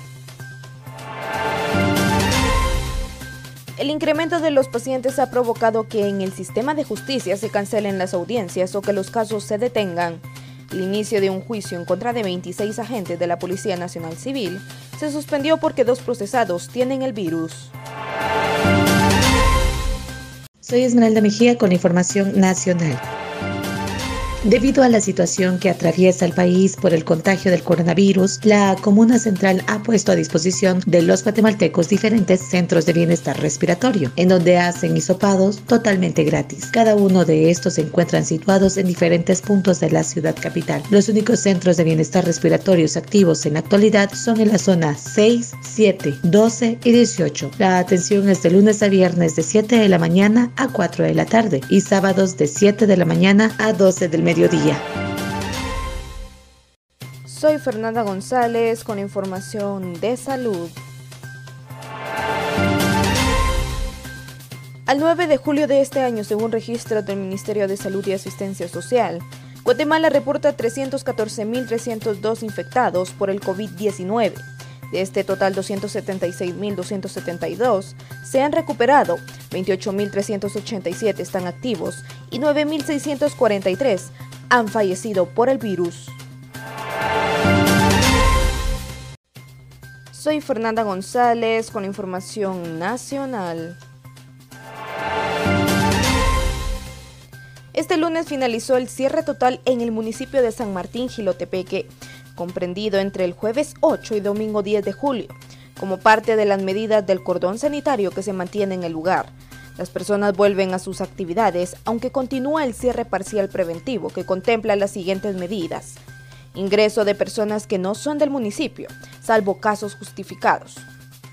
El incremento de los pacientes ha provocado que en el sistema de justicia se cancelen las audiencias o que los casos se detengan. El inicio de un juicio en contra de 26 agentes de la Policía Nacional Civil se suspendió porque dos procesados tienen el virus. Soy Esmeralda Mejía con información nacional. Debido a la situación que atraviesa el país por el contagio del coronavirus, la Comuna Central ha puesto a disposición de los guatemaltecos diferentes centros de bienestar respiratorio, en donde hacen hisopados totalmente gratis. Cada uno de estos se encuentran situados en diferentes puntos de la ciudad capital. Los únicos centros de bienestar respiratorios activos en la actualidad son en la zona 6, 7, 12 y 18. La atención es de lunes a viernes de 7 de la mañana a 4 de la tarde y sábados de 7 de la mañana a 12 del mediodía soy Fernanda González con información de salud. Al 9 de julio de este año, según registro del Ministerio de Salud y Asistencia Social, Guatemala reporta 314.302 infectados por el COVID-19 de este total, 276.272 se han recuperado, 28.387 están activos y 9.643 han fallecido por el virus. Soy Fernanda González con información nacional. Este lunes finalizó el cierre total en el municipio de San Martín Gilotepeque comprendido entre el jueves 8 y domingo 10 de julio, como parte de las medidas del cordón sanitario que se mantiene en el lugar. Las personas vuelven a sus actividades, aunque continúa el cierre parcial preventivo que contempla las siguientes medidas. Ingreso de personas que no son del municipio, salvo casos justificados.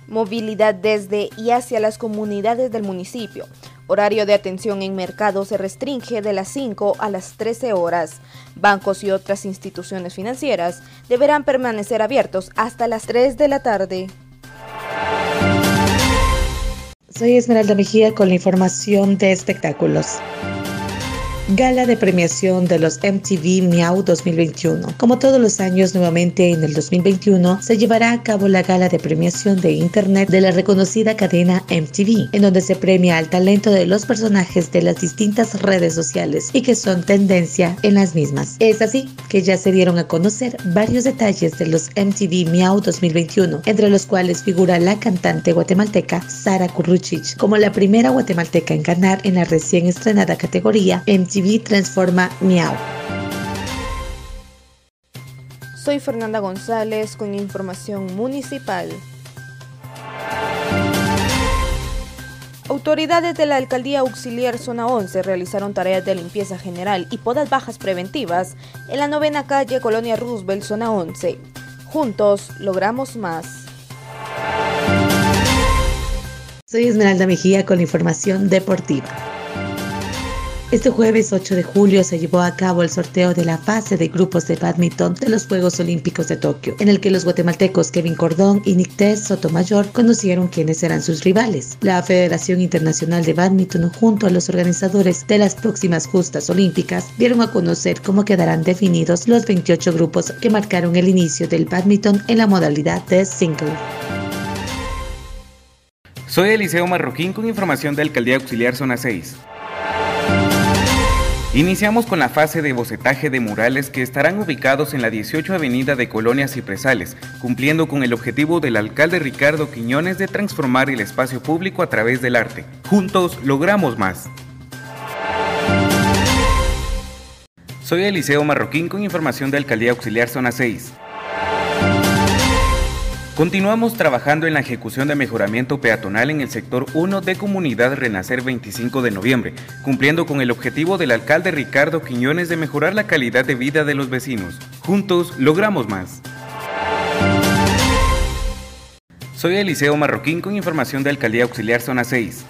Movilidad desde y hacia las comunidades del municipio, Horario de atención en mercado se restringe de las 5 a las 13 horas. Bancos y otras instituciones financieras deberán permanecer abiertos hasta las 3 de la tarde. Soy Esmeralda Mejía con la información de espectáculos. Gala de premiación de los MTV Miau 2021. Como todos los años, nuevamente en el 2021 se llevará a cabo la gala de premiación de Internet de la reconocida cadena MTV, en donde se premia al talento de los personajes de las distintas redes sociales y que son tendencia en las mismas. Es así que ya se dieron a conocer varios detalles de los MTV Miau 2021, entre los cuales figura la cantante guatemalteca Sara Kurruchich como la primera guatemalteca en ganar en la recién estrenada categoría MTV transforma Miau. Soy Fernanda González con información municipal. Autoridades de la Alcaldía Auxiliar Zona 11 realizaron tareas de limpieza general y podas bajas preventivas en la novena calle Colonia Roosevelt, Zona 11. Juntos logramos más. Soy Esmeralda Mejía con la información deportiva. Este jueves 8 de julio se llevó a cabo el sorteo de la fase de grupos de badminton de los Juegos Olímpicos de Tokio, en el que los guatemaltecos Kevin Cordón y Nictés Sotomayor conocieron quiénes eran sus rivales. La Federación Internacional de Badminton junto a los organizadores de las próximas justas olímpicas dieron a conocer cómo quedarán definidos los 28 grupos que marcaron el inicio del badminton en la modalidad de single. Soy Eliseo Marroquín con información de Alcaldía Auxiliar Zona 6. Iniciamos con la fase de bocetaje de murales que estarán ubicados en la 18 Avenida de Colonias y Presales, cumpliendo con el objetivo del alcalde Ricardo Quiñones de transformar el espacio público a través del arte. Juntos logramos más. Soy Eliseo Marroquín con información de Alcaldía Auxiliar Zona 6. Continuamos trabajando en la ejecución de mejoramiento peatonal en el sector 1 de Comunidad Renacer 25 de noviembre, cumpliendo con el objetivo del alcalde Ricardo Quiñones de mejorar la calidad de vida de los vecinos. Juntos logramos más. Soy Eliseo Marroquín con información de Alcaldía Auxiliar Zona 6.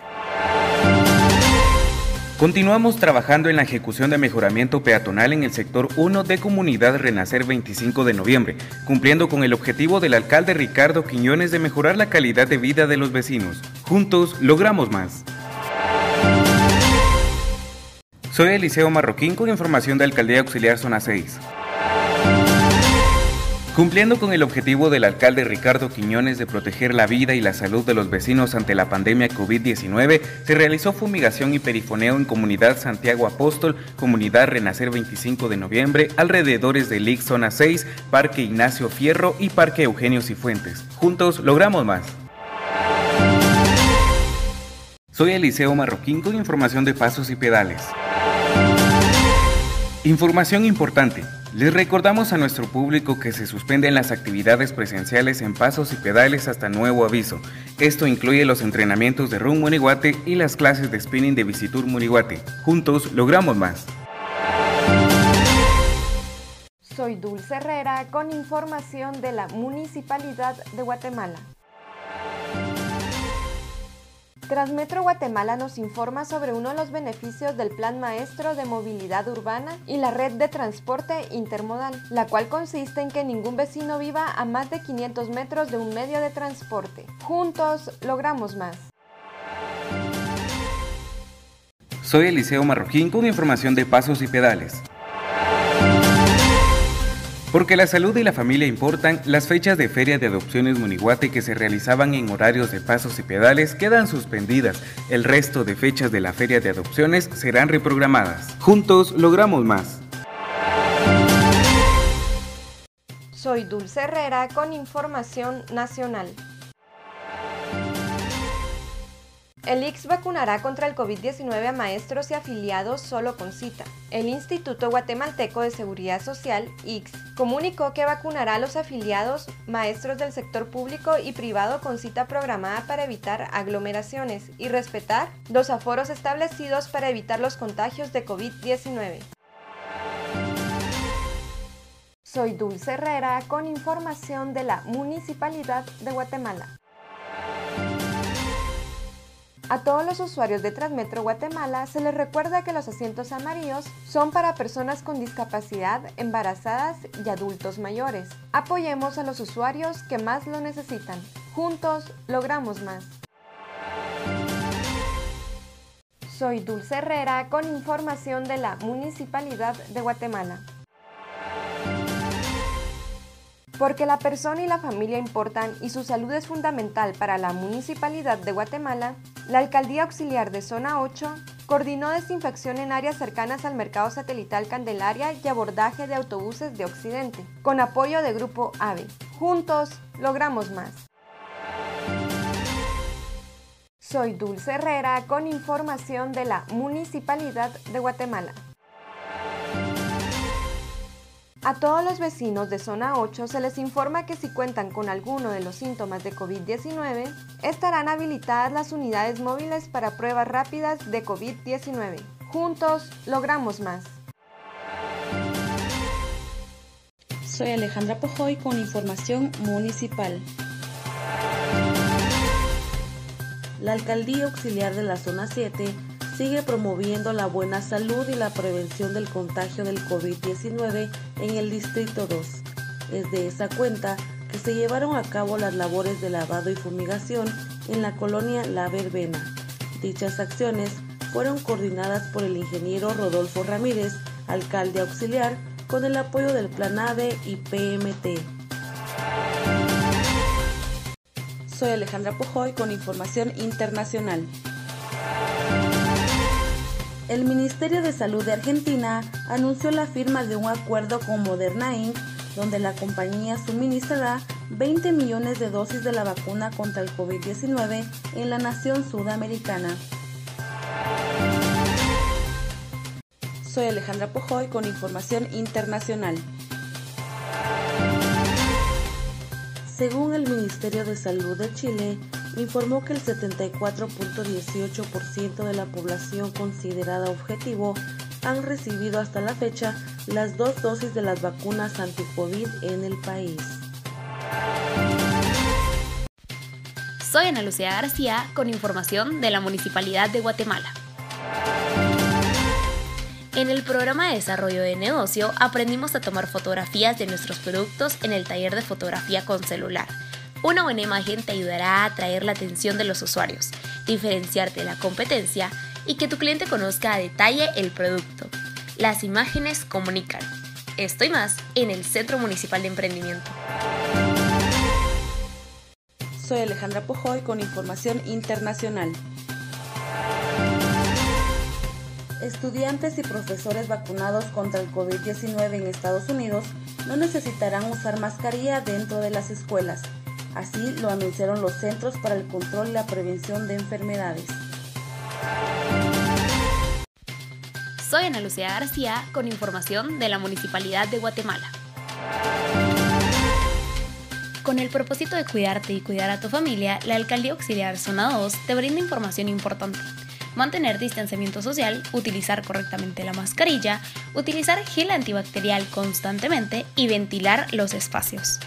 Continuamos trabajando en la ejecución de mejoramiento peatonal en el sector 1 de Comunidad Renacer 25 de noviembre, cumpliendo con el objetivo del alcalde Ricardo Quiñones de mejorar la calidad de vida de los vecinos. Juntos logramos más. Soy Eliseo Marroquín con información de Alcaldía Auxiliar Zona 6. Cumpliendo con el objetivo del alcalde Ricardo Quiñones de proteger la vida y la salud de los vecinos ante la pandemia COVID-19, se realizó fumigación y perifoneo en Comunidad Santiago Apóstol, Comunidad Renacer 25 de noviembre, alrededores del IX Zona 6, Parque Ignacio Fierro y Parque Eugenio Cifuentes. Juntos logramos más. Soy Eliseo Marroquín con información de pasos y pedales. Información importante. Les recordamos a nuestro público que se suspenden las actividades presenciales en pasos y pedales hasta nuevo aviso. Esto incluye los entrenamientos de Run Moniguate y las clases de spinning de Visitur Moniguate. Juntos logramos más. Soy Dulce Herrera con información de la Municipalidad de Guatemala. Transmetro Guatemala nos informa sobre uno de los beneficios del Plan Maestro de Movilidad Urbana y la red de transporte intermodal, la cual consiste en que ningún vecino viva a más de 500 metros de un medio de transporte. Juntos logramos más. Soy Eliseo Marroquín con información de pasos y pedales. Porque la salud y la familia importan, las fechas de Feria de Adopciones Muniguate que se realizaban en horarios de pasos y pedales quedan suspendidas. El resto de fechas de la Feria de Adopciones serán reprogramadas. Juntos logramos más. Soy Dulce Herrera con información nacional. El IX vacunará contra el COVID-19 a maestros y afiliados solo con cita. El Instituto Guatemalteco de Seguridad Social, IX, comunicó que vacunará a los afiliados, maestros del sector público y privado con cita programada para evitar aglomeraciones y respetar los aforos establecidos para evitar los contagios de COVID-19. Soy Dulce Herrera con información de la Municipalidad de Guatemala. A todos los usuarios de Transmetro Guatemala se les recuerda que los asientos amarillos son para personas con discapacidad, embarazadas y adultos mayores. Apoyemos a los usuarios que más lo necesitan. Juntos logramos más. Soy Dulce Herrera con información de la Municipalidad de Guatemala. Porque la persona y la familia importan y su salud es fundamental para la Municipalidad de Guatemala, la Alcaldía Auxiliar de Zona 8 coordinó desinfección en áreas cercanas al Mercado Satelital Candelaria y abordaje de autobuses de Occidente, con apoyo de Grupo AVE. Juntos logramos más. Soy Dulce Herrera con información de la Municipalidad de Guatemala. A todos los vecinos de zona 8 se les informa que si cuentan con alguno de los síntomas de COVID-19, estarán habilitadas las unidades móviles para pruebas rápidas de COVID-19. Juntos logramos más. Soy Alejandra Pojoy con información municipal. La Alcaldía Auxiliar de la Zona 7 sigue promoviendo la buena salud y la prevención del contagio del COVID-19 en el Distrito 2. Es de esa cuenta que se llevaron a cabo las labores de lavado y fumigación en la colonia La Verbena. Dichas acciones fueron coordinadas por el ingeniero Rodolfo Ramírez, alcalde auxiliar, con el apoyo del Plan AVE y PMT. Soy Alejandra Pujoy con información internacional. El Ministerio de Salud de Argentina anunció la firma de un acuerdo con Moderna Inc., donde la compañía suministrará 20 millones de dosis de la vacuna contra el COVID-19 en la nación sudamericana. Soy Alejandra Pojoy con información internacional. Según el Ministerio de Salud de Chile, informó que el 74.18% de la población considerada objetivo han recibido hasta la fecha las dos dosis de las vacunas anti-COVID en el país. Soy Ana Lucía García con información de la Municipalidad de Guatemala. En el programa de desarrollo de negocio aprendimos a tomar fotografías de nuestros productos en el taller de fotografía con celular una buena imagen te ayudará a atraer la atención de los usuarios, diferenciarte de la competencia y que tu cliente conozca a detalle el producto. Las imágenes comunican. Estoy más en el Centro Municipal de Emprendimiento. Soy Alejandra Pujoy con información internacional. Estudiantes y profesores vacunados contra el COVID-19 en Estados Unidos no necesitarán usar mascarilla dentro de las escuelas Así lo anunciaron los Centros para el Control y la Prevención de Enfermedades. Soy Ana Lucía García con información de la Municipalidad de Guatemala. Con el propósito de cuidarte y cuidar a tu familia, la Alcaldía Auxiliar Zona 2 te brinda información importante. Mantener distanciamiento social, utilizar correctamente la mascarilla, utilizar gel antibacterial constantemente y ventilar los espacios.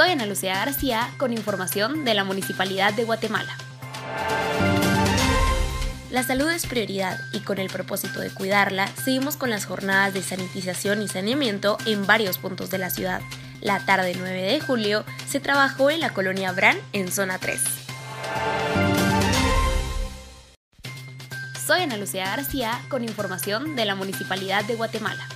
Soy Ana Lucía García con información de la Municipalidad de Guatemala. La salud es prioridad y con el propósito de cuidarla, seguimos con las jornadas de sanitización y saneamiento en varios puntos de la ciudad. La tarde 9 de julio se trabajó en la colonia Bran en zona 3. Soy Ana Lucía García con información de la Municipalidad de Guatemala.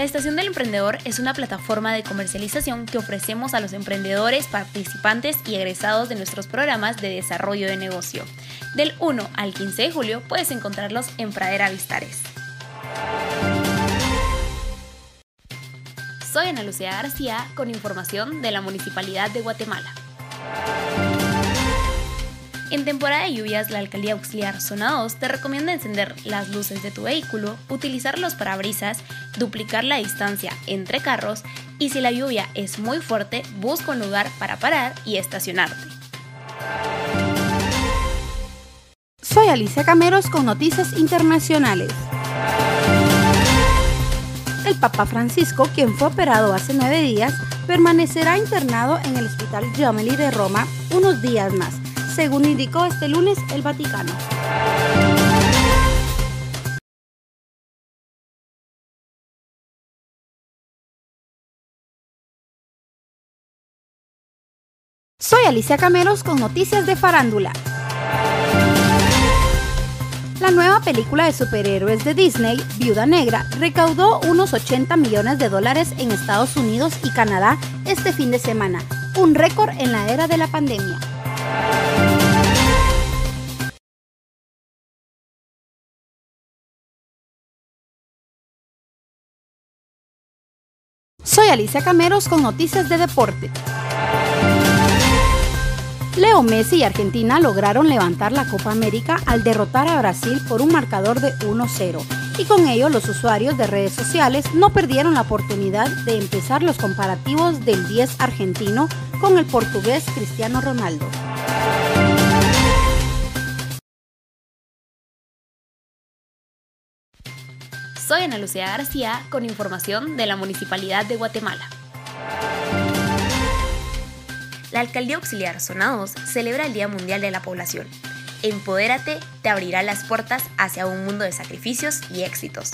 La Estación del Emprendedor es una plataforma de comercialización que ofrecemos a los emprendedores, participantes y egresados de nuestros programas de desarrollo de negocio. Del 1 al 15 de julio puedes encontrarlos en Pradera Vistares. Soy Ana Lucía García con información de la Municipalidad de Guatemala. En temporada de lluvias, la Alcaldía Auxiliar Zona 2 te recomienda encender las luces de tu vehículo, utilizar los parabrisas, duplicar la distancia entre carros y si la lluvia es muy fuerte, busca un lugar para parar y estacionarte. Soy Alicia Cameros con noticias internacionales. El Papa Francisco, quien fue operado hace nueve días, permanecerá internado en el Hospital Gemelli de Roma unos días más según indicó este lunes el Vaticano. Soy Alicia Cameros con noticias de farándula. La nueva película de superhéroes de Disney, Viuda Negra, recaudó unos 80 millones de dólares en Estados Unidos y Canadá este fin de semana, un récord en la era de la pandemia. Soy Alicia Cameros con noticias de deporte. Leo Messi y Argentina lograron levantar la Copa América al derrotar a Brasil por un marcador de 1-0 y con ello los usuarios de redes sociales no perdieron la oportunidad de empezar los comparativos del 10 argentino con el portugués Cristiano Ronaldo. Soy Ana Lucía García con información de la Municipalidad de Guatemala. La Alcaldía Auxiliar Zona 2 celebra el Día Mundial de la Población. Empodérate te abrirá las puertas hacia un mundo de sacrificios y éxitos.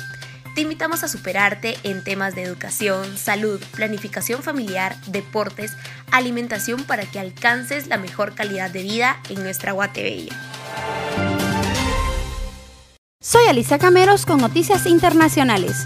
Te invitamos a superarte en temas de educación, salud, planificación familiar, deportes, alimentación para que alcances la mejor calidad de vida en nuestra Guatebella. Soy Alicia Cameros con noticias internacionales.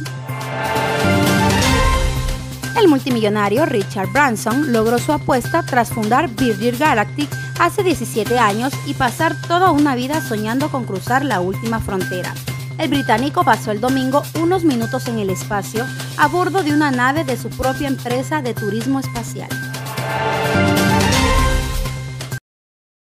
El multimillonario Richard Branson logró su apuesta tras fundar Virgin Galactic hace 17 años y pasar toda una vida soñando con cruzar la última frontera. El británico pasó el domingo unos minutos en el espacio a bordo de una nave de su propia empresa de turismo espacial.